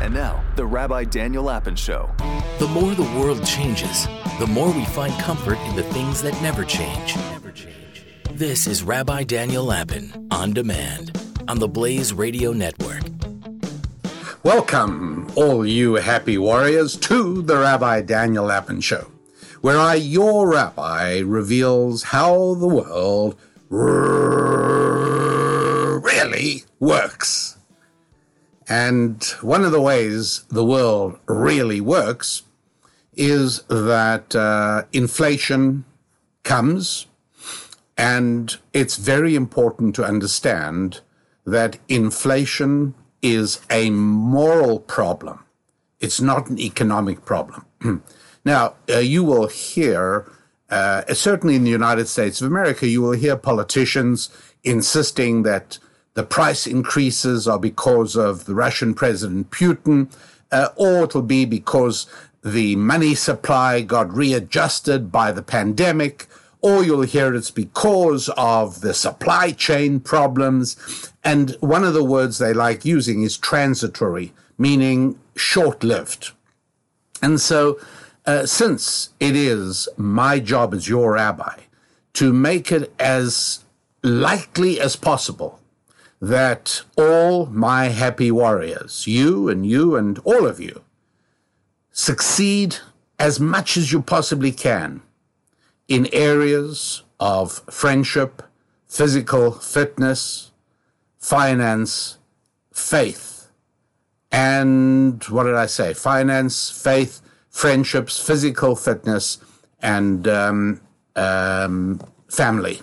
And now, the Rabbi Daniel Lapin Show. The more the world changes, the more we find comfort in the things that never change. This is Rabbi Daniel Lapin on demand on the Blaze Radio Network. Welcome, all you happy warriors, to the Rabbi Daniel Lapin Show, where I, your rabbi, reveals how the world really works. And one of the ways the world really works is that uh, inflation comes, and it's very important to understand that inflation is a moral problem. It's not an economic problem. now, uh, you will hear, uh, certainly in the United States of America, you will hear politicians insisting that the price increases are because of the Russian President Putin, uh, or it'll be because the money supply got readjusted by the pandemic, or you'll hear it's because of the supply chain problems. And one of the words they like using is transitory, meaning short lived. And so, uh, since it is my job as your rabbi to make it as likely as possible that all my happy warriors, you and you and all of you, succeed as much as you possibly can in areas of friendship, physical fitness, finance, faith, and what did I say? Finance, faith, friendships, physical fitness, and um, um, family.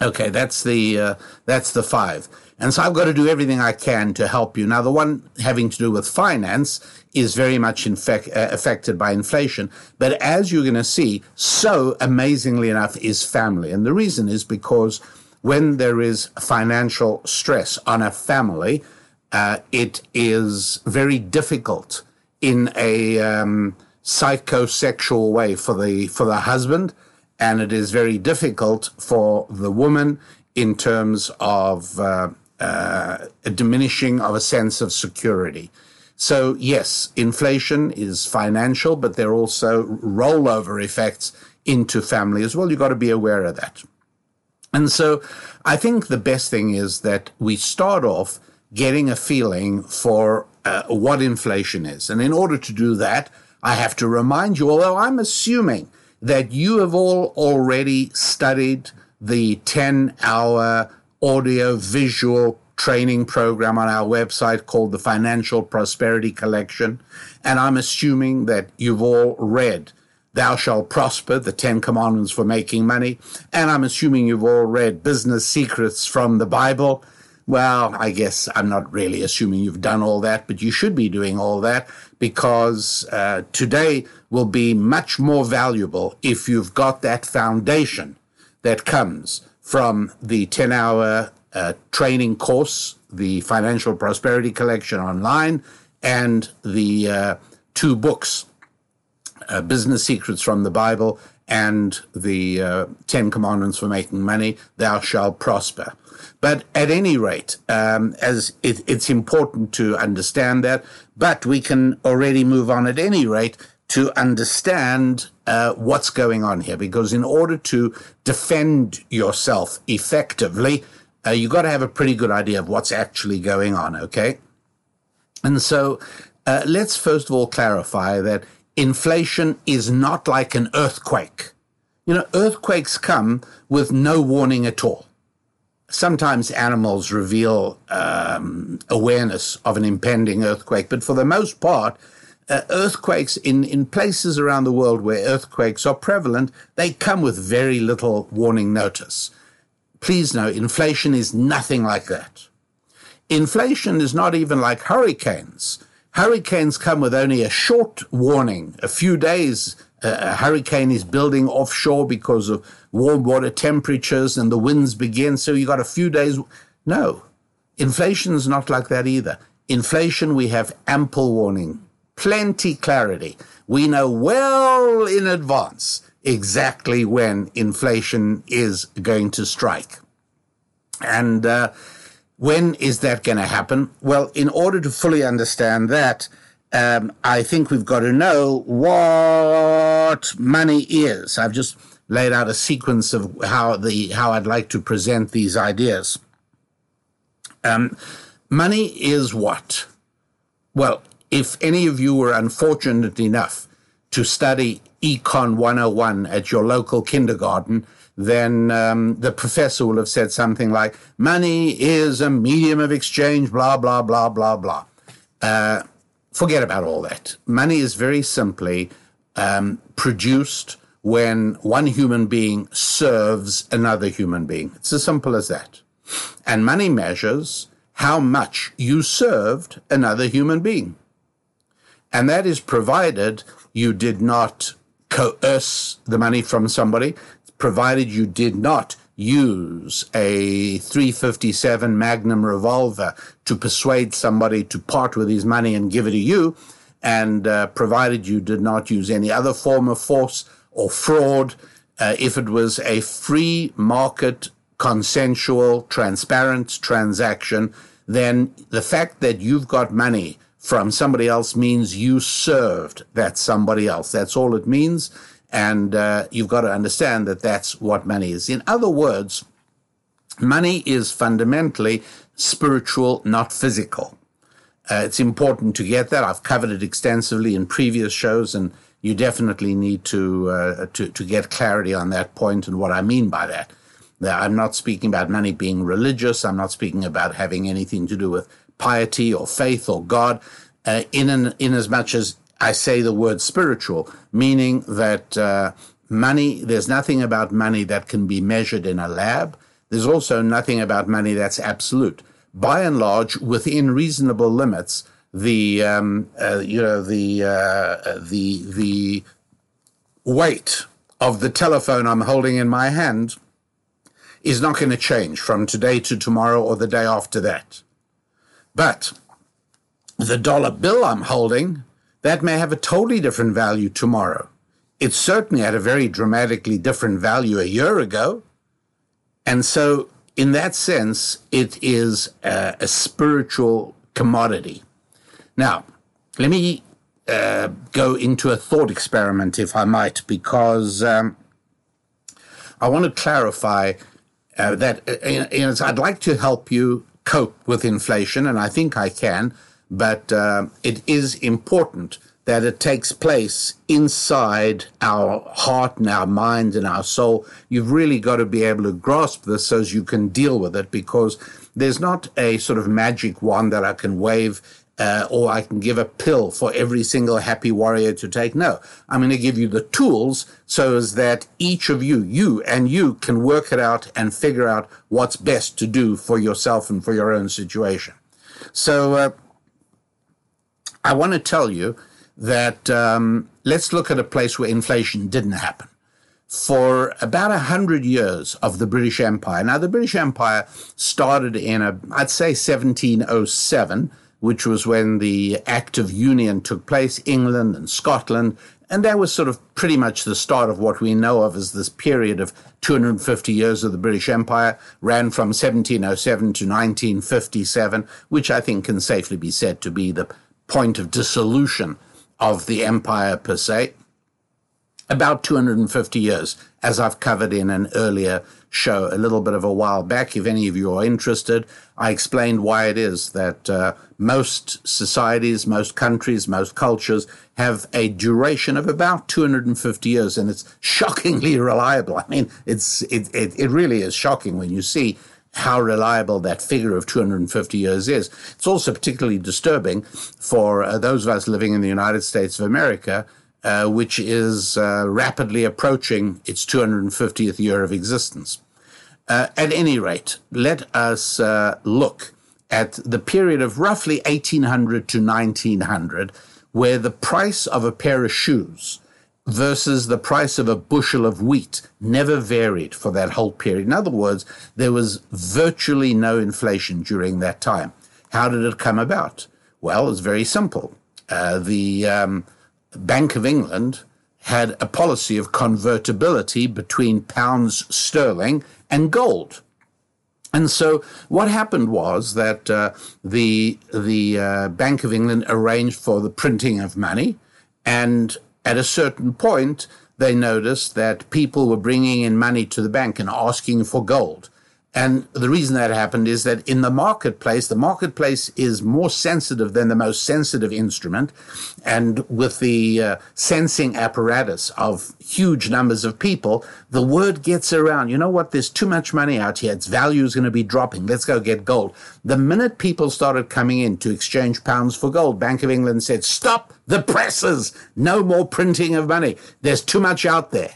Okay, that's the uh, that's the five. And so I've got to do everything I can to help you. Now, the one having to do with finance is very much uh, affected by inflation. But as you're going to see, so amazingly enough is family. And the reason is because when there is financial stress on a family, uh, it is very difficult in a um, psychosexual way for the for the husband and it is very difficult for the woman in terms of uh, uh, a diminishing of a sense of security. So, yes, inflation is financial, but there are also rollover effects into family as well. You've got to be aware of that. And so, I think the best thing is that we start off getting a feeling for uh, what inflation is. And in order to do that, I have to remind you, although I'm assuming that you have all already studied the 10 hour audio visual training program on our website called the Financial Prosperity Collection. And I'm assuming that you've all read Thou Shalt Prosper, the 10 Commandments for Making Money. And I'm assuming you've all read Business Secrets from the Bible. Well, I guess I'm not really assuming you've done all that, but you should be doing all that because uh, today will be much more valuable if you've got that foundation that comes from the 10 hour uh, training course, the Financial Prosperity Collection online, and the uh, two books, uh, Business Secrets from the Bible and the uh, Ten Commandments for Making Money, Thou Shalt Prosper. But at any rate, um, as it, it's important to understand that, but we can already move on at any rate to understand uh, what's going on here. Because in order to defend yourself effectively, uh, you got to have a pretty good idea of what's actually going on, okay? And so uh, let's first of all clarify that inflation is not like an earthquake. You know, earthquakes come with no warning at all. Sometimes animals reveal um, awareness of an impending earthquake, but for the most part, uh, earthquakes in, in places around the world where earthquakes are prevalent, they come with very little warning notice. Please know, inflation is nothing like that. Inflation is not even like hurricanes. Hurricanes come with only a short warning, a few days. Uh, a hurricane is building offshore because of warm water temperatures and the winds begin. So you got a few days. No, inflation is not like that either. Inflation, we have ample warning, plenty clarity. We know well in advance exactly when inflation is going to strike. And uh, when is that going to happen? Well, in order to fully understand that, um, I think we've got to know what money is. I've just laid out a sequence of how the how I'd like to present these ideas. Um, money is what? Well, if any of you were unfortunate enough to study Econ 101 at your local kindergarten, then um, the professor will have said something like, money is a medium of exchange, blah, blah, blah, blah, blah. Uh, forget about all that. Money is very simply um, produced when one human being serves another human being. It's as simple as that. And money measures how much you served another human being. And that is provided you did not coerce the money from somebody, provided you did not use a 357 Magnum revolver to persuade somebody to part with his money and give it to you, and uh, provided you did not use any other form of force or fraud, uh, if it was a free market, consensual, transparent transaction, then the fact that you've got money from somebody else means you served that somebody else. That's all it means. And uh, you've got to understand that that's what money is. In other words, money is fundamentally spiritual, not physical. Uh, it's important to get that. I've covered it extensively in previous shows, and you definitely need to, uh, to, to get clarity on that point and what I mean by that. Now, I'm not speaking about money being religious. I'm not speaking about having anything to do with piety or faith or God. Uh, in an, in as much as I say the word spiritual, meaning that uh, money, there's nothing about money that can be measured in a lab. There's also nothing about money that's absolute. By and large, within reasonable limits, the um, uh, you know the uh, the the weight of the telephone I'm holding in my hand is not going to change from today to tomorrow or the day after that. But the dollar bill I'm holding that may have a totally different value tomorrow. It certainly had a very dramatically different value a year ago. And so, in that sense, it is a, a spiritual commodity. Now, let me uh, go into a thought experiment, if I might, because um, I want to clarify uh, that uh, you know, I'd like to help you cope with inflation, and I think I can but uh, it is important that it takes place inside our heart and our mind and our soul. You've really got to be able to grasp this so as you can deal with it because there's not a sort of magic wand that I can wave uh, or I can give a pill for every single happy warrior to take. No, I'm going to give you the tools so as that each of you, you and you, can work it out and figure out what's best to do for yourself and for your own situation. So, uh, I want to tell you that um, let's look at a place where inflation didn't happen. For about a hundred years of the British Empire. Now, the British Empire started in a, I'd say 1707, which was when the Act of Union took place, England and Scotland. And that was sort of pretty much the start of what we know of as this period of 250 years of the British Empire, ran from 1707 to 1957, which I think can safely be said to be the point of dissolution of the empire per se. about 250 years, as I've covered in an earlier show a little bit of a while back. If any of you are interested, I explained why it is that uh, most societies, most countries, most cultures have a duration of about 250 years, and it's shockingly reliable. I mean, it's it, it, it really is shocking when you see how reliable that figure of 250 years is. It's also particularly disturbing for uh, those of us living in the United States of America uh, which is uh, rapidly approaching its 250th year of existence. Uh, at any rate, let us uh, look at the period of roughly 1800 to 1900, where the price of a pair of shoes versus the price of a bushel of wheat never varied for that whole period. In other words, there was virtually no inflation during that time. How did it come about? Well, it's very simple. Uh, the um, Bank of England had a policy of convertibility between pounds sterling and gold. And so what happened was that uh, the the uh, Bank of England arranged for the printing of money, and at a certain point they noticed that people were bringing in money to the bank and asking for gold. And the reason that happened is that in the marketplace, the marketplace is more sensitive than the most sensitive instrument. And with the uh, sensing apparatus of huge numbers of people, the word gets around. You know what? There's too much money out here. Its value is going to be dropping. Let's go get gold. The minute people started coming in to exchange pounds for gold, Bank of England said, stop the presses. No more printing of money. There's too much out there.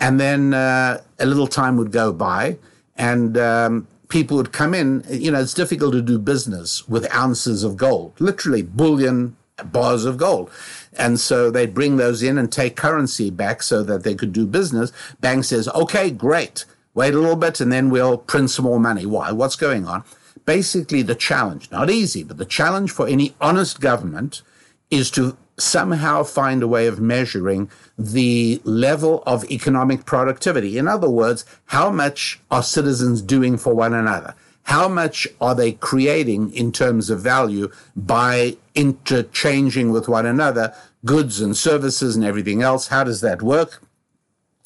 And then uh, a little time would go by and um, people would come in. You know, it's difficult to do business with ounces of gold, literally bullion bars of gold. And so they'd bring those in and take currency back so that they could do business. Bank says, okay, great. Wait a little bit and then we'll print some more money. Why? What's going on? Basically, the challenge, not easy, but the challenge for any honest government is to somehow find a way of measuring the level of economic productivity. In other words, how much are citizens doing for one another? How much are they creating in terms of value by interchanging with one another goods and services and everything else? How does that work?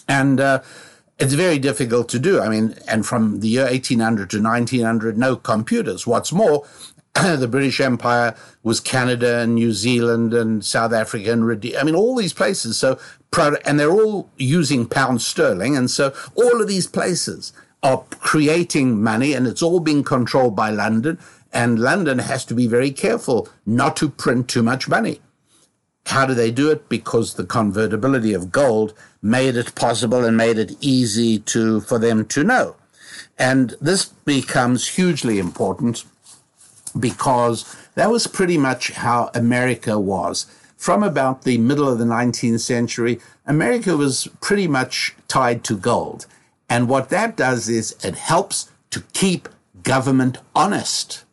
And uh, it's very difficult to do. I mean, and from the year 1800 to 1900, no computers. What's more, the British Empire was Canada and New Zealand and South Africa and I mean all these places. So and they're all using pound sterling, and so all of these places are creating money, and it's all being controlled by London. And London has to be very careful not to print too much money. How do they do it? Because the convertibility of gold made it possible and made it easy to for them to know. And this becomes hugely important because that was pretty much how America was. From about the middle of the 19th century, America was pretty much tied to gold. And what that does is it helps to keep government honest.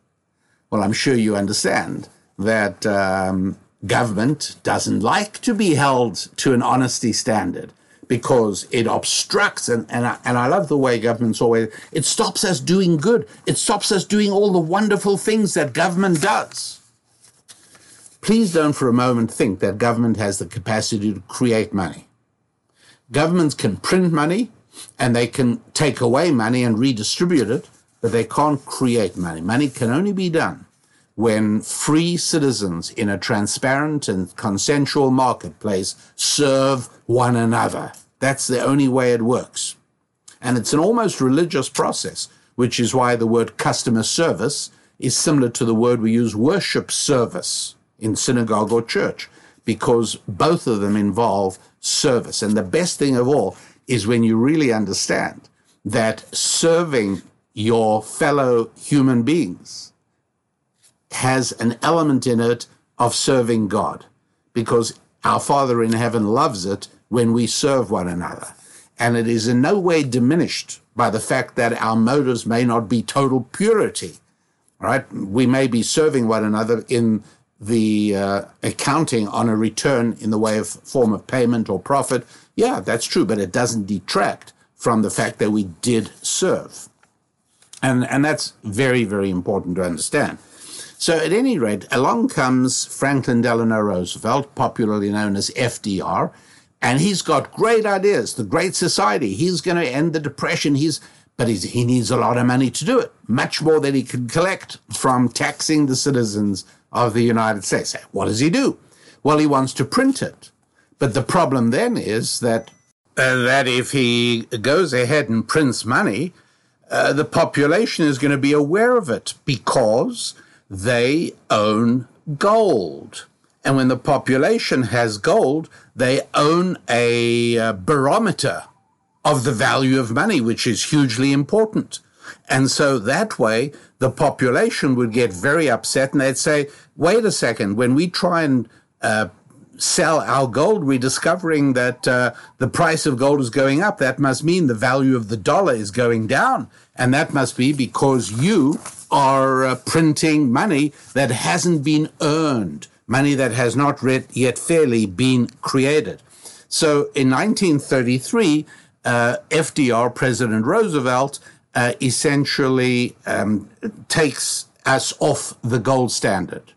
Well, I'm sure you understand that um, government doesn't like to be held to an honesty standard because it obstructs and, and, I, and I love the way government's always it stops us doing good. It stops us doing all the wonderful things that government does. Please don't for a moment think that government has the capacity to create money. Governments can print money and they can take away money and redistribute it but they can't create money. Money can only be done when free citizens in a transparent and consensual marketplace serve one another. That's the only way it works. And it's an almost religious process, which is why the word customer service is similar to the word we use worship service in synagogue or church, because both of them involve service. And the best thing of all is when you really understand that serving your fellow human beings has an element in it of serving God because our Father in heaven loves it when we serve one another. And it is in no way diminished by the fact that our motives may not be total purity. Right? We may be serving one another in the uh, accounting on a return in the way of form of payment or profit. Yeah, that's true, but it doesn't detract from the fact that we did serve. And, and that's very, very important to understand. So, at any rate, along comes Franklin Delano Roosevelt, popularly known as FDR, and he's got great ideas, the Great Society. He's going to end the Depression. He's but he's, he needs a lot of money to do it, much more than he can collect from taxing the citizens of the United States. What does he do? Well, he wants to print it. But the problem then is that uh, that if he goes ahead and prints money, uh, the population is going to be aware of it because they own gold. And when the population has gold, they own a uh, barometer of the value of money, which is hugely important. And so that way, the population would get very upset and they'd say, wait a second, when we try and uh, sell our gold, we're discovering that uh, the price of gold is going up. That must mean the value of the dollar is going down. And that must be because you are uh, printing money that hasn't been earned, money that has not yet fairly been created. So in 1933, uh, FDR, President Roosevelt, uh, essentially um, takes us off the gold standard.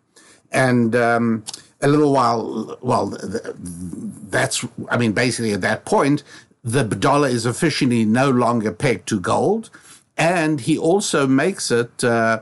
And um, a little while, well, that's, I mean, basically at that point, the dollar is officially no longer pegged to gold. And he also makes it, uh,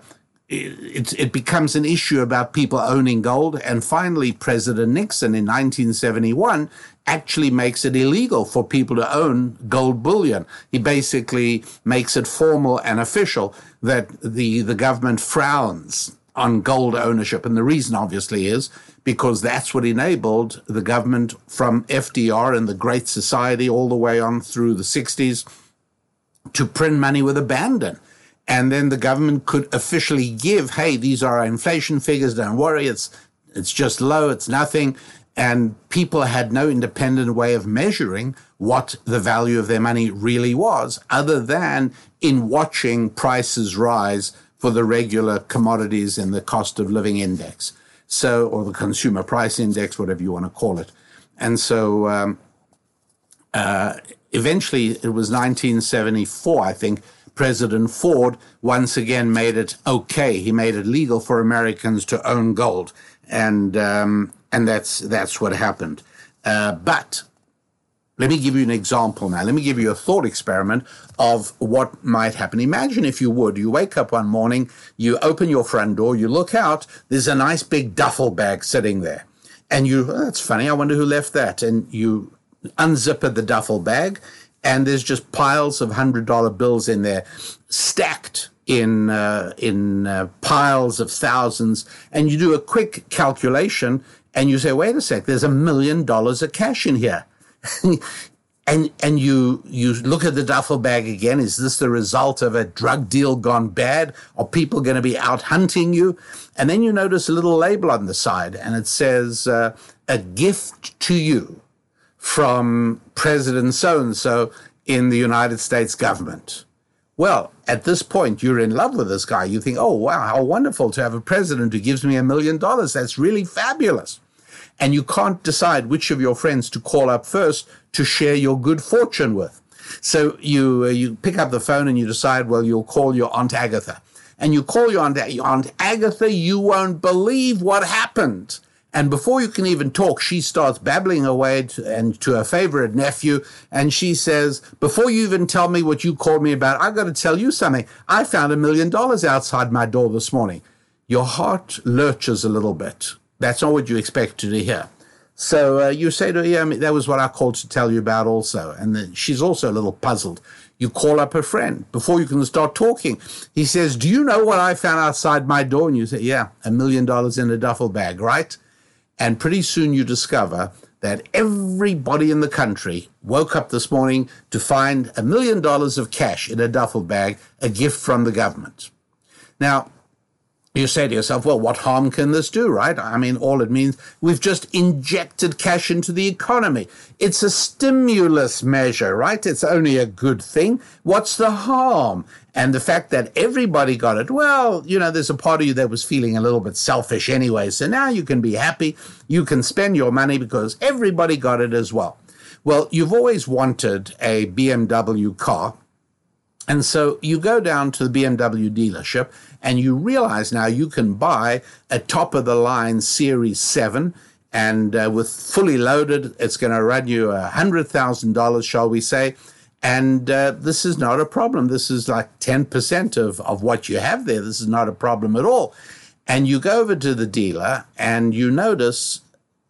it, it becomes an issue about people owning gold. And finally, President Nixon in 1971 actually makes it illegal for people to own gold bullion. He basically makes it formal and official that the, the government frowns on gold ownership. And the reason obviously is because that's what enabled the government from FDR and the Great Society all the way on through the 60s to print money with abandon. And then the government could officially give, hey, these are our inflation figures, don't worry, it's it's just low, it's nothing and people had no independent way of measuring what the value of their money really was, other than in watching prices rise for the regular commodities in the cost of living index. So, or the consumer price index, whatever you want to call it. And so, um, uh, eventually, it was 1974, I think, President Ford once again made it okay. He made it legal for Americans to own gold. And um, and that's that's what happened. Uh, but let me give you an example now. Let me give you a thought experiment of what might happen. Imagine if you would, you wake up one morning, you open your front door, you look out, there's a nice big duffel bag sitting there. And you, oh, that's funny, I wonder who left that. And you unzip the duffel bag, and there's just piles of $100 bills in there, stacked in, uh, in uh, piles of thousands. And you do a quick calculation, and you say, wait a sec, there's a million dollars of cash in here. And and you you look at the duffel bag again. Is this the result of a drug deal gone bad? Are people going to be out hunting you? And then you notice a little label on the side, and it says uh, a gift to you from President so and so in the United States government. Well, at this point, you're in love with this guy. You think, oh, wow, how wonderful to have a president who gives me a million dollars. That's really fabulous and you can't decide which of your friends to call up first to share your good fortune with. So you uh, you pick up the phone and you decide, well, you'll call your aunt Agatha, and you call your aunt, your aunt Agatha. You won't believe what happened. And before you can even talk, she starts babbling away to, and to her favorite nephew. And she says, Before you even tell me what you called me about, I've got to tell you something. I found a million dollars outside my door this morning. Your heart lurches a little bit. That's not what you expected to hear. So uh, you say to her, yeah, that was what I called to tell you about also. And then she's also a little puzzled. You call up her friend before you can start talking. He says, do you know what I found outside my door? And you say, yeah, a million dollars in a duffel bag, right? And pretty soon you discover that everybody in the country woke up this morning to find a million dollars of cash in a duffel bag, a gift from the government. Now, you say to yourself, well, what harm can this do, right? I mean, all it means, we've just injected cash into the economy. It's a stimulus measure, right? It's only a good thing. What's the harm? And the fact that everybody got it, well, you know, there's a part of you that was feeling a little bit selfish anyway. So now you can be happy. You can spend your money because everybody got it as well. Well, you've always wanted a BMW car. And so you go down to the BMW dealership and you realize now you can buy a top of the line Series 7 And uh, with fully loaded, it's going to run you a $100,000, shall we say. And uh, this is not a problem. This is like 10% of, of what you have there. This is not a problem at all. And you go over to the dealer and you notice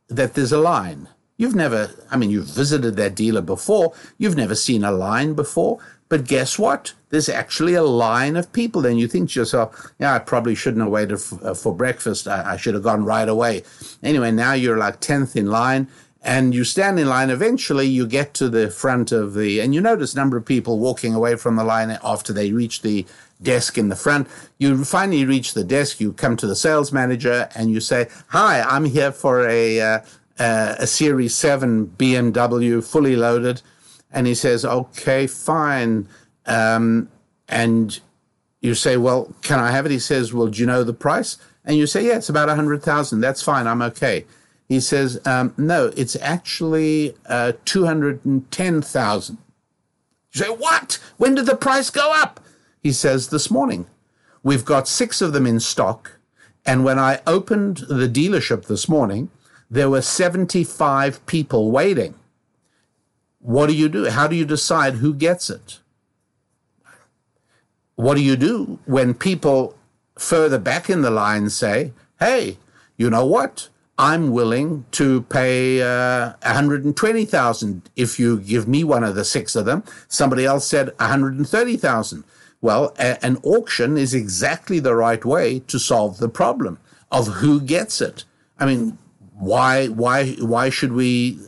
that there's a line. You've never, I mean, you've visited that dealer before. You've never seen a line before. But guess what? There's actually a line of people. Then you think to yourself, yeah, I probably shouldn't have waited for, uh, for breakfast. I, I should have gone right away. Anyway, now you're like 10th in line and you stand in line. Eventually, you get to the front of the, and you notice a number of people walking away from the line after they reach the desk in the front. You finally reach the desk. You come to the sales manager and you say, "Hi, I'm here for a uh, uh, a Series Seven BMW, fully loaded." And he says, okay, fine. Um, and you say, well, can I have it? He says, well, do you know the price? And you say, yeah, it's about a hundred thousand. That's fine. I'm okay. He says, um, no, it's actually uh, 210,000. You say, what? When did the price go up? He says, this morning. We've got six of them in stock. And when I opened the dealership this morning, there were 75 people waiting. What do you do? How do you decide who gets it? What do you do when people further back in the line say, hey, you know what? I'm willing to pay uh, 120,000 if you give me one of the six of them. Somebody else said 130,000. Well, a- an auction is exactly the right way to solve the problem of who gets it. I mean, why why why should we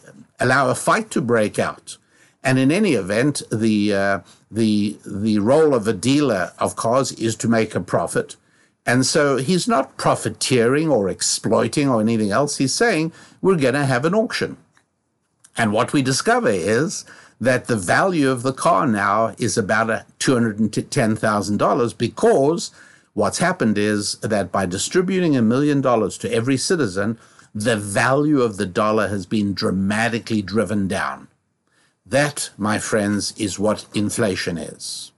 allow a fight to break out. And in any event, the uh, the the role of a dealer of cars is to make a profit. And so he's not profiteering or exploiting or anything else. He's saying we're going to have an auction. And what we discover is that the value of the car now is about $210,000 because what's happened is that by distributing a million dollars to every citizen, the value of the dollar has been dramatically driven down. That, my friends, is what inflation is.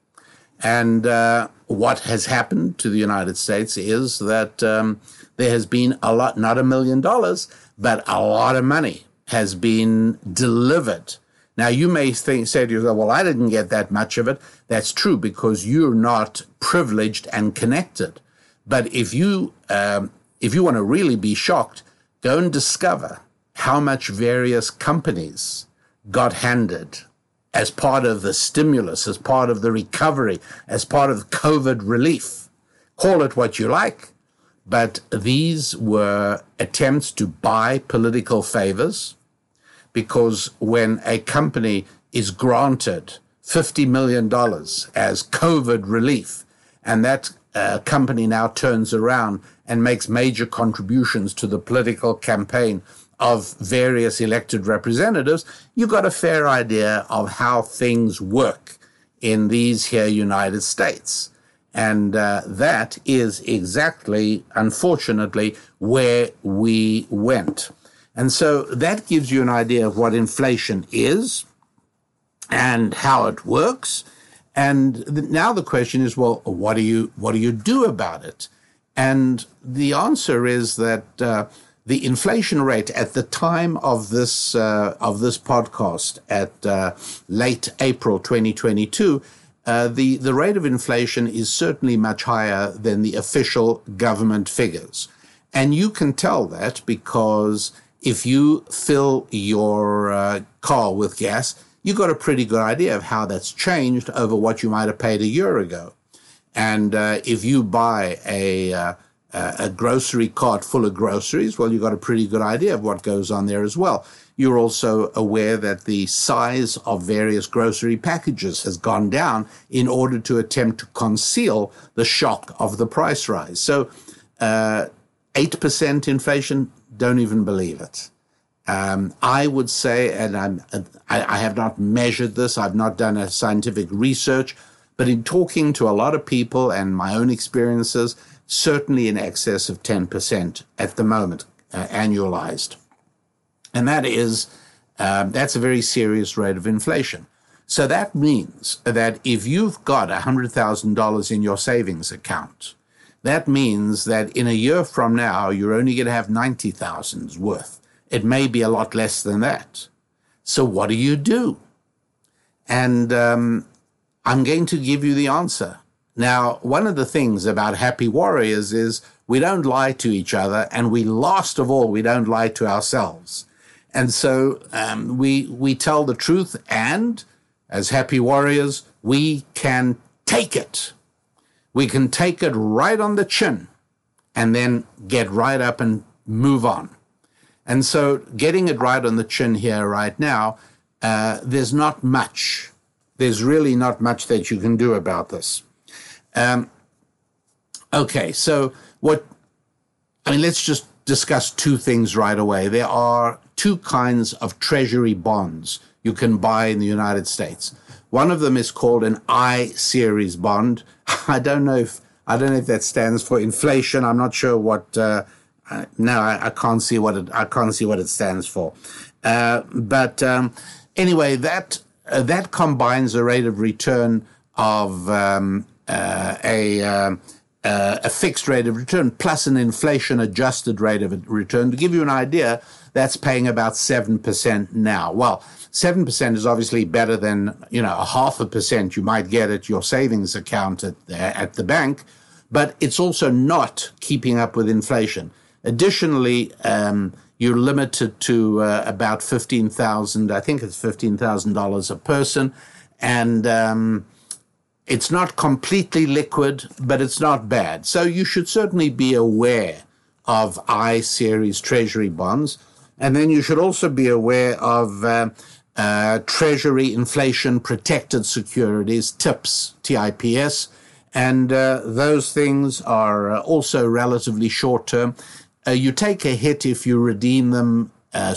And uh, what has happened to the United States is that um, there has been a lot, not a million dollars, but a lot of money has been delivered. Now, you may think, say to yourself, well, I didn't get that much of it. That's true because you're not privileged and connected. But if you, um, if you want to really be shocked, go and discover how much various companies got handed as part of the stimulus, as part of the recovery, as part of COVID relief. Call it what you like, but these were attempts to buy political favors because when a company is granted $50 million as COVID relief, and that uh, company now turns around and makes major contributions to the political campaign of various elected representatives, you've got a fair idea of how things work in these here United States. And uh, that is exactly, unfortunately, where we went. And so that gives you an idea of what inflation is and how it works. And the, now the question is, well, what do you what do you do about it? And the answer is that uh, the inflation rate at the time of this uh, of this podcast at uh, late April 2022, uh, the the rate of inflation is certainly much higher than the official government figures, and you can tell that because if you fill your uh, car with gas, you got a pretty good idea of how that's changed over what you might have paid a year ago. And uh, if you buy a a grocery cart full of groceries, well, you've got a pretty good idea of what goes on there as well. You're also aware that the size of various grocery packages has gone down in order to attempt to conceal the shock of the price rise. So, uh, 8% inflation, don't even believe it. Um, I would say, and I'm, I, I have not measured this, I've not done a scientific research, but in talking to a lot of people and my own experiences, certainly in excess of 10% at the moment, uh, annualized. And that is, um, that's a very serious rate of inflation. So that means that if you've got $100,000 in your savings account, that means that in a year from now, you're only going to have 90,000's worth It may be a lot less than that. So what do you do? And um, I'm going to give you the answer. Now, one of the things about happy warriors is we don't lie to each other, and we last of all, we don't lie to ourselves. And so um, we we tell the truth, and as happy warriors, we can take it. We can take it right on the chin, and then get right up and move on. And so, getting it right on the chin here right now, uh, there's not much. There's really not much that you can do about this. Um, okay, so what? I mean, let's just discuss two things right away. There are two kinds of treasury bonds you can buy in the United States. One of them is called an I series bond. I don't know if I don't know if that stands for inflation. I'm not sure what. Uh, uh, no, I, I, can't see what it. I can't see what it stands for. Uh, but um, anyway, that uh, that combines a rate of return of um, a um, uh, a fixed rate of return plus an inflation adjusted rate of return. To give you an idea, that's paying about 7% now. Well, 7% is obviously better than, you know, a half a percent you might get at your savings account at the, at the bank, but it's also not keeping up with inflation. Additionally, um, you're limited to uh, about 15,000, I think it's $15,000 a person. And, um, it's not completely liquid, but it's not bad. So you should certainly be aware of I series treasury bonds. And then you should also be aware of uh, uh, treasury inflation protected securities, TIPS, TIPS. And uh, those things are uh, also relatively short term. Uh, you take a hit if you redeem them uh,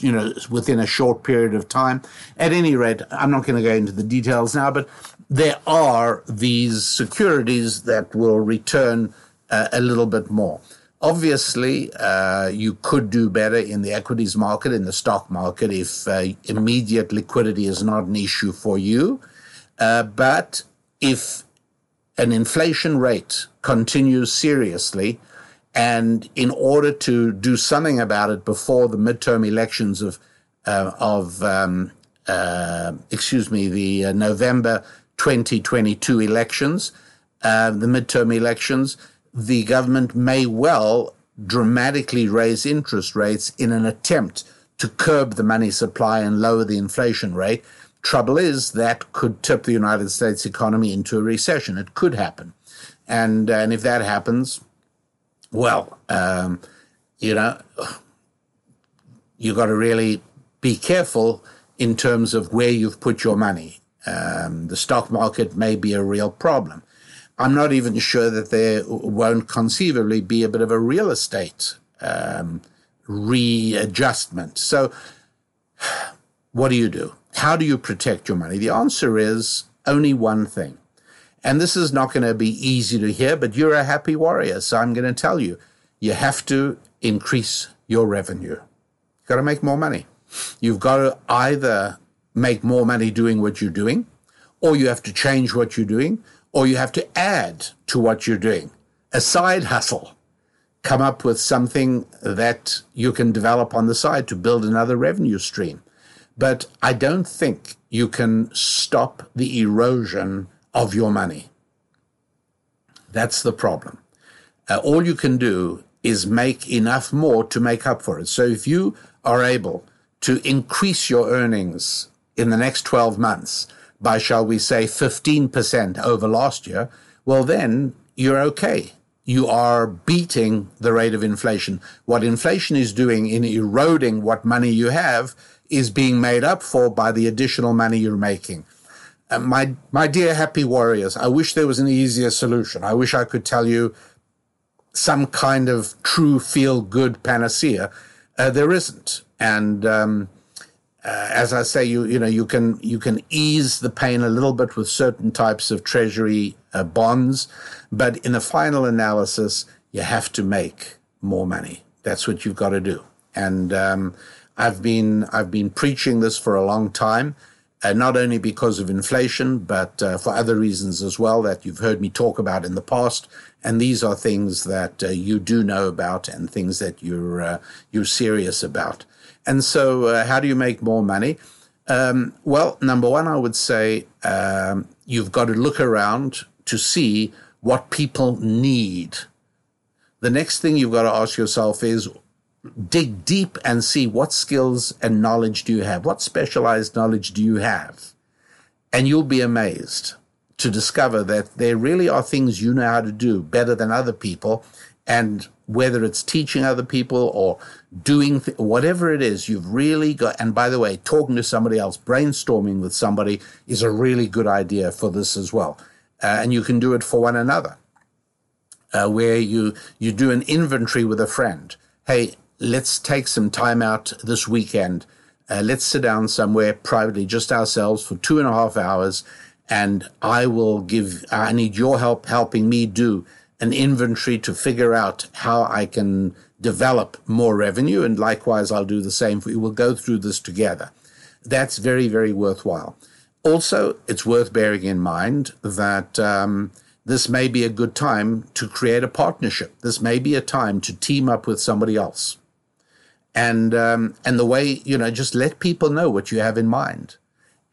you know, within a short period of time. At any rate, I'm not going to go into the details now, but there are these securities that will return uh, a little bit more. Obviously, uh, you could do better in the equities market, in the stock market, if uh, immediate liquidity is not an issue for you. Uh, but if an inflation rate continues seriously, and in order to do something about it before the midterm elections of uh, of um, uh, excuse me, the November 2022 elections, uh, the midterm elections, the government may well dramatically raise interest rates in an attempt to curb the money supply and lower the inflation rate. Trouble is that could tip the United States economy into a recession. It could happen, and and if that happens, well, um, you know, you've got to really be careful in terms of where you've put your money. Um, the stock market may be a real problem. I'm not even sure that there won't conceivably be a bit of a real estate um, readjustment. So, what do you do? How do you protect your money? The answer is only one thing and this is not going to be easy to hear, but you're a happy warrior. So I'm going to tell you, you have to increase your revenue. You've got to make more money. You've got to either make more money doing what you're doing, or you have to change what you're doing, or you have to add to what you're doing. A side hustle. Come up with something that you can develop on the side to build another revenue stream. But I don't think you can stop the erosion of your money. That's the problem. Uh, all you can do is make enough more to make up for it. So if you are able to increase your earnings in the next 12 months by, shall we say, 15% over last year, well, then you're okay. You are beating the rate of inflation. What inflation is doing in eroding what money you have is being made up for by the additional money you're making. Uh, my my dear happy warriors, I wish there was an easier solution. I wish I could tell you some kind of true feel good panacea. Uh, there isn't, and um, uh, as I say, you you know you can you can ease the pain a little bit with certain types of treasury uh, bonds, but in the final analysis, you have to make more money. That's what you've got to do. And um, I've been I've been preaching this for a long time. uh, not only because of inflation, but uh, for other reasons as well that you've heard me talk about in the past. And these are things that uh, you do know about and things that you're uh, you're serious about. And so, uh, how do you make more money? Um, well, number one, I would say um, you've got to look around to see what people need. The next thing you've got to ask yourself is dig deep and see what skills and knowledge do you have? What specialized knowledge do you have? And you'll be amazed to discover that there really are things you know how to do better than other people. And whether it's teaching other people or doing th- whatever it is, you've really got. And by the way, talking to somebody else, brainstorming with somebody is a really good idea for this as well. Uh, and you can do it for one another, uh, where you you do an inventory with a friend. Hey, let's take some time out this weekend. Uh, let's sit down somewhere privately, just ourselves, for two and a half hours, and I will give. I need your help helping me do an inventory to figure out how I can develop more revenue, and likewise, I'll do the same. We'll go through this together. That's very, very worthwhile. Also, it's worth bearing in mind that um, this may be a good time to create a partnership. This may be a time to team up with somebody else and um, and the way you know just let people know what you have in mind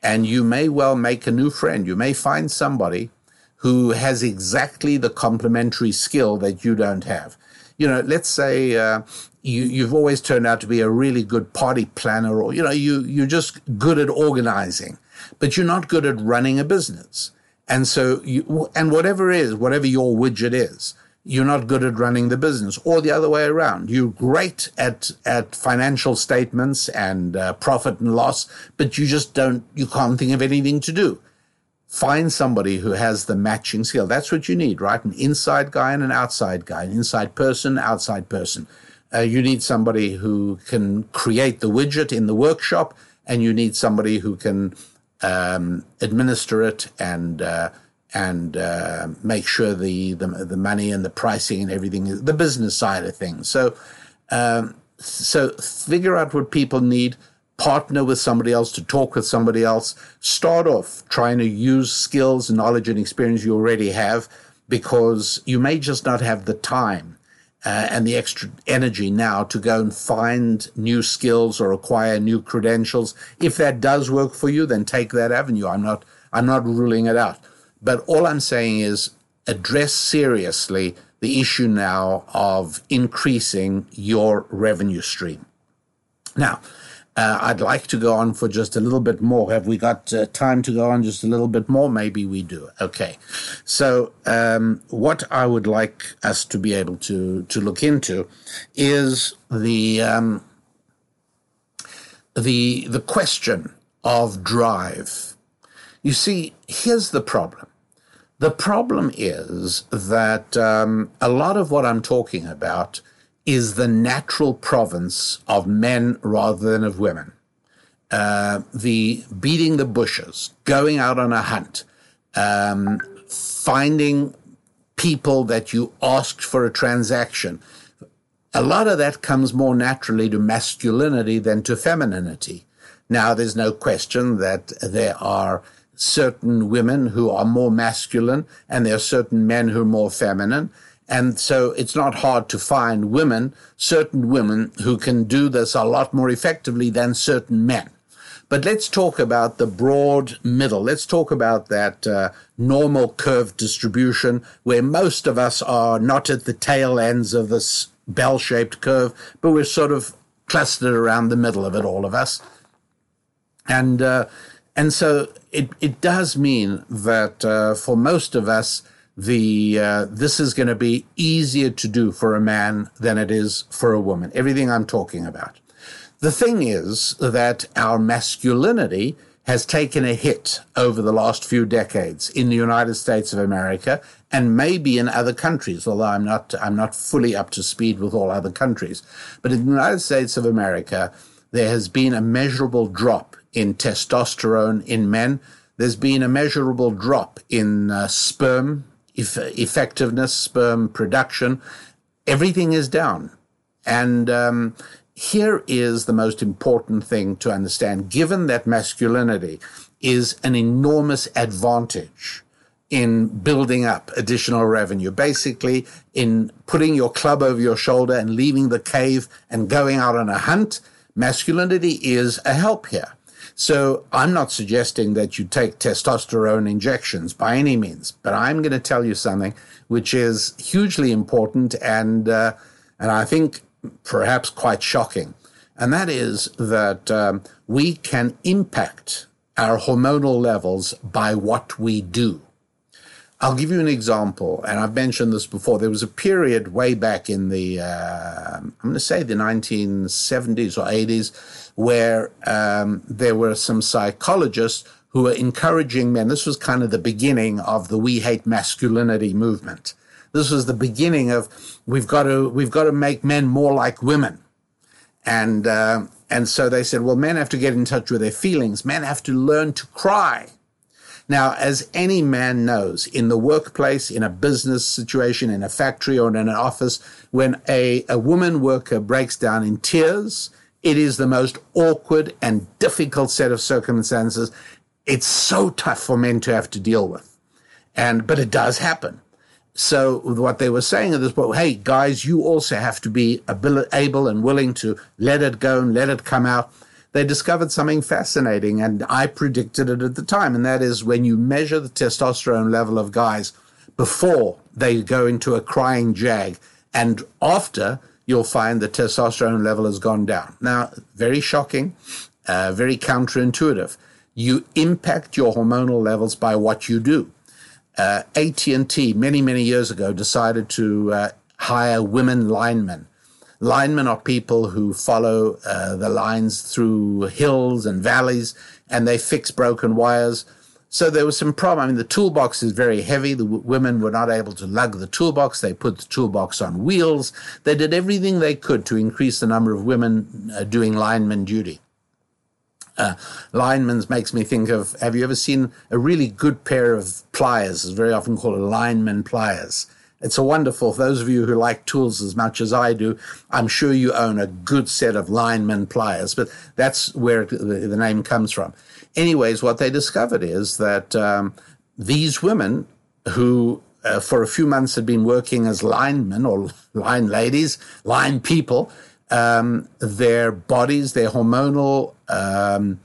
and you may well make a new friend you may find somebody who has exactly the complementary skill that you don't have you know let's say uh, you you've always turned out to be a really good party planner or you know you you're just good at organizing but you're not good at running a business and so you and whatever is whatever your widget is you're not good at running the business, or the other way around. You're great at at financial statements and uh, profit and loss, but you just don't. You can't think of anything to do. Find somebody who has the matching skill. That's what you need, right? An inside guy and an outside guy, an inside person, outside person. Uh, you need somebody who can create the widget in the workshop, and you need somebody who can um, administer it and uh, and uh, make sure the, the, the money and the pricing and everything the business side of things. So um, so figure out what people need. Partner with somebody else to talk with somebody else. Start off trying to use skills, knowledge, and experience you already have, because you may just not have the time uh, and the extra energy now to go and find new skills or acquire new credentials. If that does work for you, then take that avenue. I'm not I'm not ruling it out. But all I'm saying is address seriously the issue now of increasing your revenue stream. Now, uh, I'd like to go on for just a little bit more. Have we got uh, time to go on just a little bit more? Maybe we do. Okay. So, um, what I would like us to be able to to look into is the um, the the question of drive. You see, here's the problem. The problem is that um, a lot of what I'm talking about is the natural province of men rather than of women. Uh, the beating the bushes, going out on a hunt, um, finding people that you asked for a transaction. A lot of that comes more naturally to masculinity than to femininity. Now, there's no question that there are certain women who are more masculine and there are certain men who are more feminine. And so it's not hard to find women, certain women who can do this a lot more effectively than certain men. But let's talk about the broad middle. Let's talk about that uh, normal curve distribution where most of us are not at the tail ends of this bell shaped curve, but we're sort of clustered around the middle of it, all of us. And uh, and so it, it does mean that uh, for most of us, the uh, this is going to be easier to do for a man than it is for a woman. Everything I'm talking about. The thing is that our masculinity has taken a hit over the last few decades in the United States of America and maybe in other countries, although I'm not I'm not fully up to speed with all other countries. But in the United States of America, there has been a measurable drop in testosterone in men. There's been a measurable drop in uh, sperm effectiveness, sperm production. Everything is down. And um, here is the most important thing to understand given that masculinity is an enormous advantage in building up additional revenue, basically in putting your club over your shoulder and leaving the cave and going out on a hunt. Masculinity is a help here. So I'm not suggesting that you take testosterone injections by any means, but I'm going to tell you something which is hugely important and uh, and I think perhaps quite shocking, and that is that um, we can impact our hormonal levels by what we do. I'll give you an example, and I've mentioned this before. There was a period way back in the, uh, I'm going to say the 1970s or 80s, where um, there were some psychologists who were encouraging men. This was kind of the beginning of the We Hate Masculinity movement. This was the beginning of we've got to we've got to make men more like women, and uh, and so they said, well, men have to get in touch with their feelings. Men have to learn to cry. Now, as any man knows, in the workplace, in a business situation, in a factory or in an office, when a, a woman worker breaks down in tears, it is the most awkward and difficult set of circumstances. It's so tough for men to have to deal with. And, but it does happen. So what they were saying at this point, hey, guys, you also have to be able and willing to let it go and let it come out they discovered something fascinating, and I predicted it at the time, and that is when you measure the testosterone level of guys before they go into a crying jag, and after, you'll find the testosterone level has gone down. Now, very shocking, uh, very counterintuitive. You impact your hormonal levels by what you do. Uh, AT&T many many years ago decided to uh, hire women linemen Linemen are people who follow uh, the lines through hills and valleys and they fix broken wires. So there was some problem. I mean, the toolbox is very heavy. The w- women were not able to lug the toolbox. They put the toolbox on wheels. They did everything they could to increase the number of women uh, doing lineman duty. Uh, lineman's makes me think of have you ever seen a really good pair of pliers? It's very often called lineman pliers. It's a wonderful, those of you who like tools as much as I do, I'm sure you own a good set of lineman pliers, but that's where the, the name comes from. Anyways, what they discovered is that um, these women who uh, for a few months had been working as linemen or line ladies, line people, um, their bodies, their hormonal um,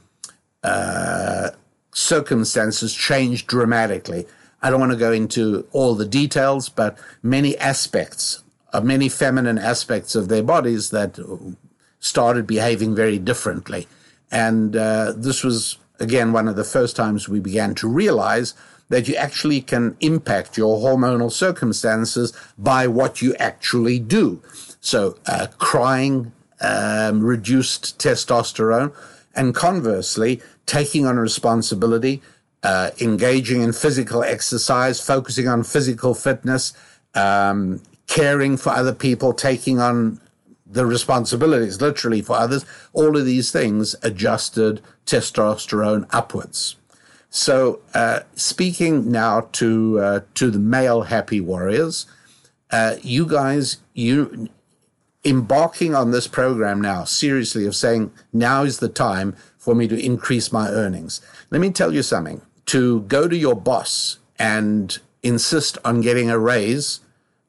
uh, circumstances changed dramatically. I don't want to go into all the details, but many aspects of many feminine aspects of their bodies that started behaving very differently. And uh, this was, again, one of the first times we began to realize that you actually can impact your hormonal circumstances by what you actually do. So, uh, crying, um, reduced testosterone, and conversely, taking on responsibility, uh, engaging in physical exercise, focusing on physical fitness, um, caring for other people, taking on the responsibilities literally for others, all of these things adjusted testosterone upwards. So, uh, speaking now to uh, to the male happy warriors, uh, you guys, you embarking on this program now, seriously, of saying now is the time for me to increase my earnings. Let me tell you something to go to your boss and insist on getting a raise,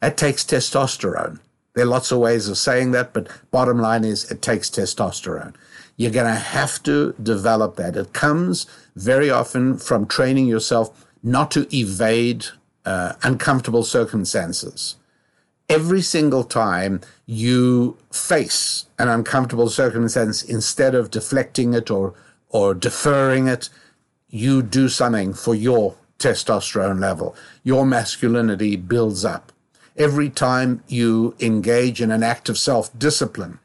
that takes testosterone. There are lots of ways of saying that, but bottom line is it takes testosterone. You're going to have to develop that. It comes very often from training yourself not to evade uh, uncomfortable circumstances. Every single time you face an uncomfortable circumstance, instead of deflecting it or, or deferring it, you do something for your testosterone level. Your masculinity builds up. Every time you engage in an act of self discipline,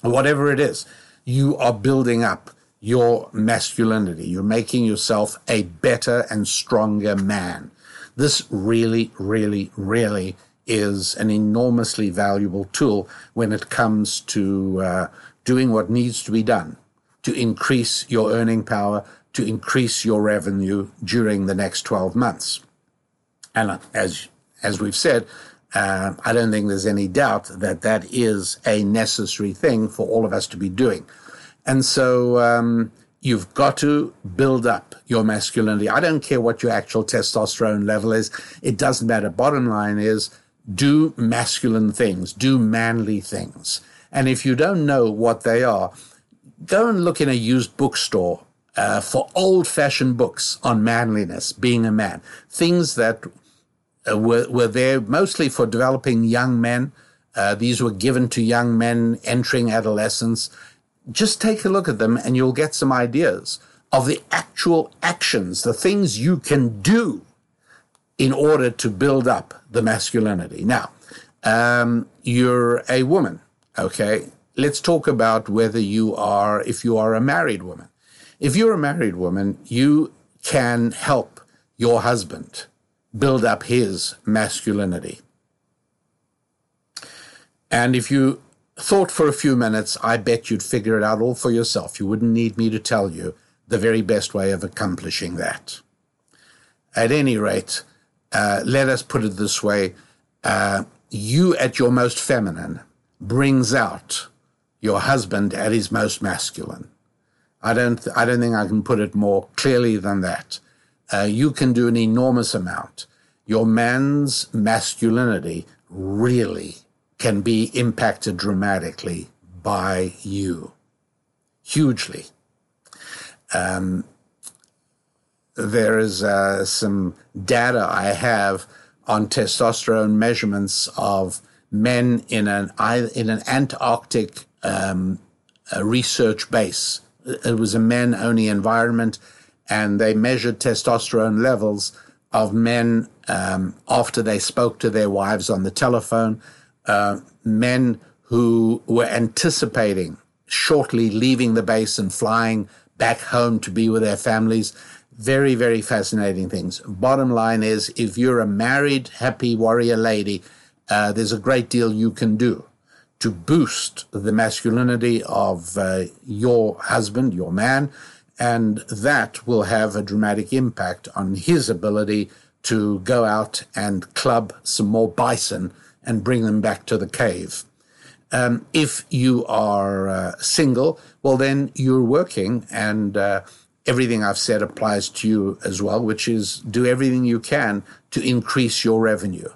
whatever it is, you are building up your masculinity. You're making yourself a better and stronger man. This really, really, really is an enormously valuable tool when it comes to uh, doing what needs to be done to increase your earning power, to increase your revenue during the next 12 months. And as, as we've said, Uh, I don't think there's any doubt that that is a necessary thing for all of us to be doing. And so um, you've got to build up your masculinity. I don't care what your actual testosterone level is, it doesn't matter. Bottom line is do masculine things, do manly things. And if you don't know what they are, go and look in a used bookstore uh, for old fashioned books on manliness, being a man, things that uh, were, were there mostly for developing young men. Uh, these were given to young men entering adolescence. Just take a look at them and you'll get some ideas of the actual actions, the things you can do in order to build up the masculinity. Now, um, you're a woman, okay? Let's talk about whether you are, if you are a married woman. If you're a married woman, you can help your husband build up his masculinity. And if you thought for a few minutes, I bet you'd figure it out all for yourself. You wouldn't need me to tell you the very best way of accomplishing that. At any rate, uh, let us put it this way uh, you at your most feminine brings out your husband at his most masculine. I don't, I don't think I can put it more clearly than that uh, you can do an enormous amount. Your man's masculinity really can be impacted dramatically by you, hugely. Um, there is uh, some data I have on testosterone measurements of men in an in an Antarctic um, research base. It was a men only environment and they measured testosterone levels of men um, after they spoke to their wives on the telephone, uh, men who were anticipating shortly leaving the base and flying back home to be with their families. Very, very fascinating things. Bottom line is if you're a married, happy warrior lady, uh, there's a great deal you can do to boost the masculinity of uh, your husband, your man, and that will have a dramatic impact on his ability to go out and club some more bison and bring them back to the cave. Um, if you are uh, single, well, then you're working, and uh, everything I've said applies to you as well, which is do everything you can to increase your revenue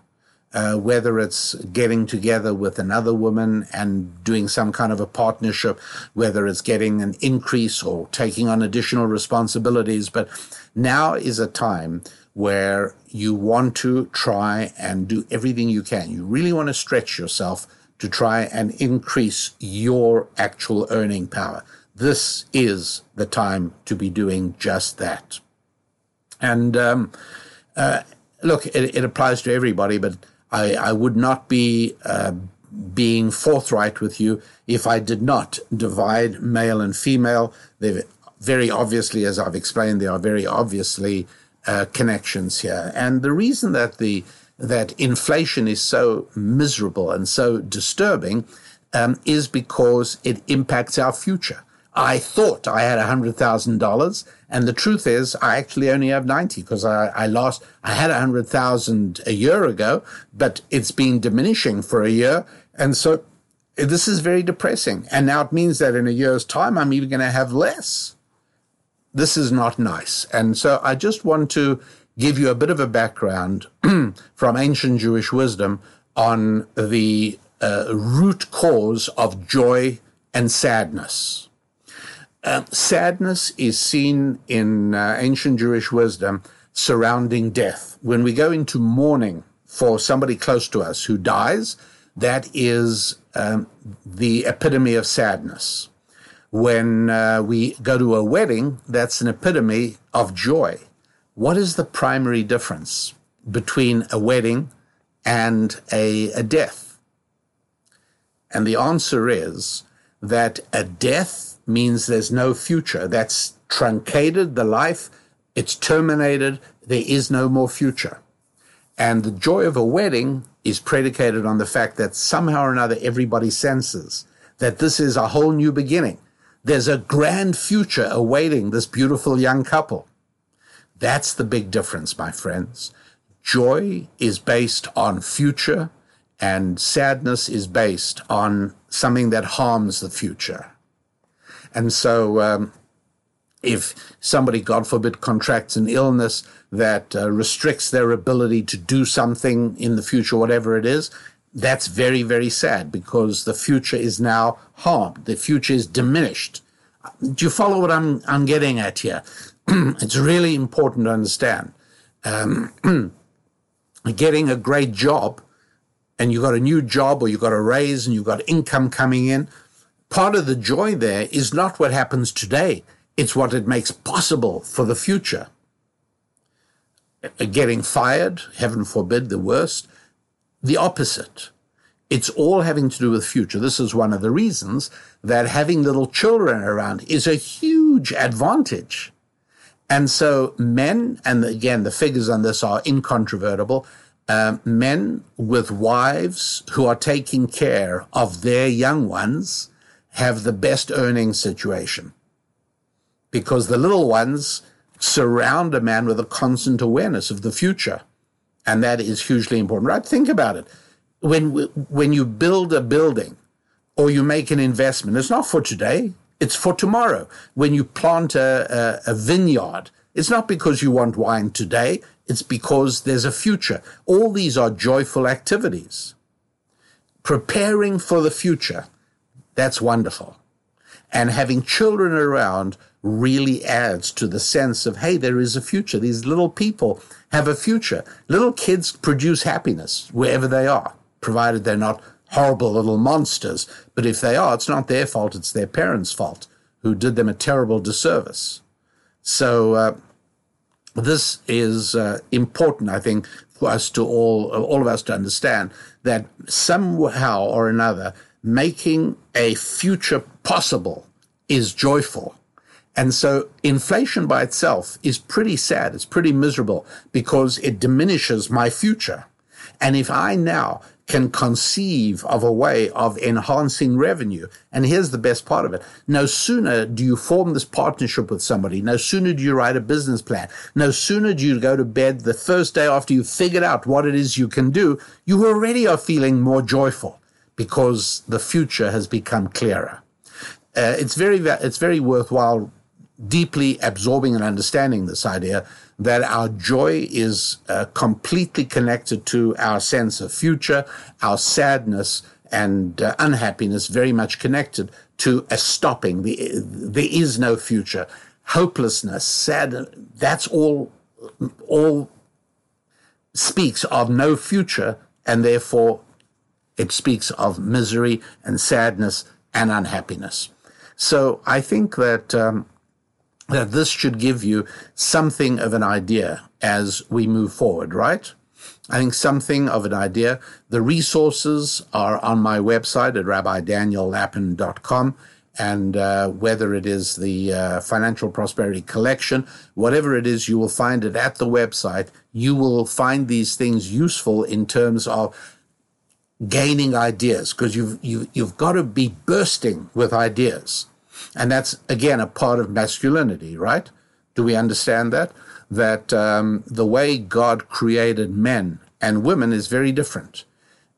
uh, whether it's getting together with another woman and doing some kind of a partnership, whether it's getting an increase or taking on additional responsibilities. But now is a time where you want to try and do everything you can. You really want to stretch yourself to try and increase your actual earning power. This is the time to be doing just that. And um, uh, look, it, it applies to everybody, but I, I would not be uh, being forthright with you if I did not divide male and female. They're very obviously, as I've explained, there are very obviously uh, connections here. And the reason that the that inflation is so miserable and so disturbing um, is because it impacts our future. I thought I had $100,000. And the truth is, I actually only have 90 because I, I lost, I had 100,000 a year ago, but it's been diminishing for a year. And so this is very depressing. And now it means that in a year's time, I'm even going to have less. This is not nice. And so I just want to give you a bit of a background from ancient Jewish wisdom on the uh, root cause of joy and sadness. Uh, sadness is seen in uh, ancient Jewish wisdom surrounding death. When we go into mourning for somebody close to us who dies, that is um, the epitome of sadness. When uh, we go to a wedding, that's an epitome of joy. What is the primary difference between a wedding and a, a death? And the answer is that a death means there's no future. That's truncated the life, it's terminated, there is no more future. And the joy of a wedding is predicated on the fact that somehow or another everybody senses that this is a whole new beginning. There's a grand future awaiting this beautiful young couple. That's the big difference, my friends. Joy is based on future And sadness is based on something that harms the future. And so, um, if somebody, God forbid, contracts an illness that uh, restricts their ability to do something in the future, whatever it is, that's very, very sad because the future is now harmed. The future is diminished. Do you follow what I'm, I'm getting at here? it's really important to understand. Um, getting a great job and you got a new job or you got a raise and you got income coming in, part of the joy there is not what happens today. It's what it makes possible for the future. Getting fired, heaven forbid, the worst. The opposite. It's all having to do with future. This is one of the reasons that having little children around is a huge advantage. And so men, and again, the figures on this are incontrovertible, uh, men with wives who are taking care of their young ones have the best earning situation because the little ones surround a man with a constant awareness of the future. And that is hugely important, right? Think about it. When, when you build a building or you make an investment, it's not for today, it's for tomorrow. When you plant a, a, a vineyard, it's not because you want wine today, it's because there's a future. All these are joyful activities. Preparing for the future, that's wonderful. And having children around really adds to the sense of, hey, there is a future. These little people have a future. Little kids produce happiness wherever they are, provided they're not horrible little monsters. But if they are, it's not their fault, it's their parents' fault who did them a terrible disservice. So, uh, this is uh, important, I think, for us to all, all of us to understand that somehow or another, making a future possible is joyful. And so inflation by itself is pretty sad. It's pretty miserable because it diminishes my future. And if I now can conceive of a way of enhancing revenue. And here's the best part of it. No sooner do you form this partnership with somebody, no sooner do you write a business plan, no sooner do you go to bed the first day after you've figured out what it is you can do, you already are feeling more joyful because the future has become clearer. Uh, it's very, it's very worthwhile deeply absorbing and understanding this idea that our joy is uh, completely connected to our sense of future, our sadness and uh, unhappiness very much connected to a stopping. The, there is no future. Hopelessness, sad, that's all, all speaks of no future, and therefore it speaks of misery and sadness and unhappiness. So I think that um, that this should give you something of an idea as we move forward, right? I think something of an idea. The resources are on my website at rabbidaniellapin.com. And uh, whether it is the uh, Financial Prosperity Collection, whatever it is, you will find it at the website. You will find these things useful in terms of gaining ideas because you've, you, have you've got to be bursting with ideas. And that's, again, a part of masculinity, right? Do we understand that? That um, the way God created men and women is very different.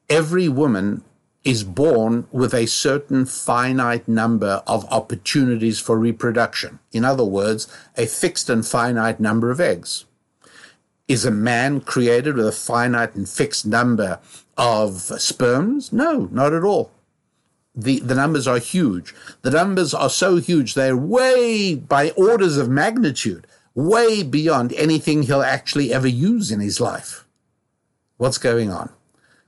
Every woman is born with a certain finite number of opportunities for reproduction. In other words, a fixed and finite number of eggs. Is a man created with a finite and fixed number of sperms? No, not at all the, the numbers are huge. The numbers are so huge, they're way by orders of magnitude, way beyond anything he'll actually ever use in his life. What's going on?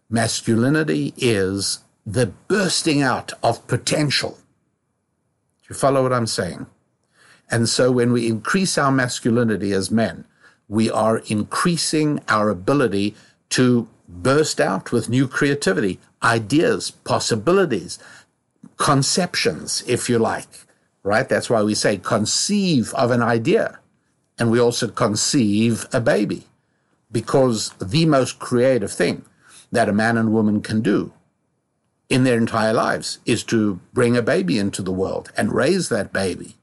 Masculinity is the bursting out of potential. Do you follow what I'm saying? And so when we increase our masculinity as men, we are increasing our ability to burst out with new creativity, ideas, possibilities, conceptions, if you like, right? That's why we say conceive of an idea. And we also conceive a baby because the most creative thing that a man and woman can do in their entire lives is to bring a baby into the world and raise that baby.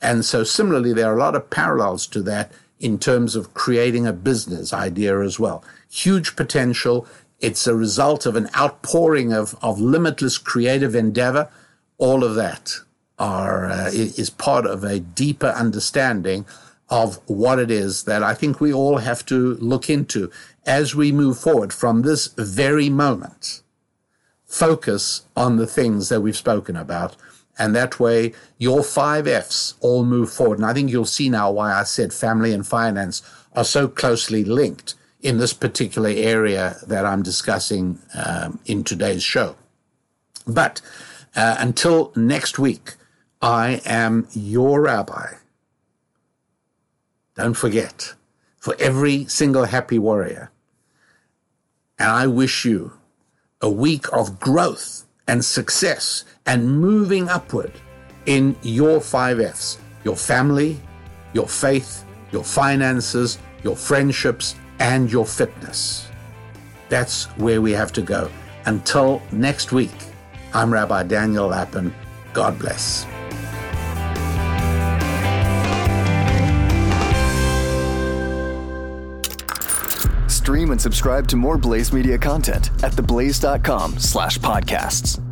And so similarly, there are a lot of parallels to that in terms of creating a business idea as well. Huge potential It's a result of an outpouring of, of limitless creative endeavor. All of that are uh, is part of a deeper understanding of what it is that I think we all have to look into as we move forward from this very moment. Focus on the things that we've spoken about. And that way, your five F's all move forward. And I think you'll see now why I said family and finance are so closely linked in this particular area that I'm discussing um, in today's show. But uh, until next week, I am your rabbi. Don't forget, for every single happy warrior. And I wish you a week of growth and success and moving upward in your five F's your family, your faith, your finances, your friendships, and your fitness. That's where we have to go. Until next week, I'm Rabbi Daniel Lapin. God bless. Stream and subscribe to more Blaze Media content at theblaze.com slash podcasts.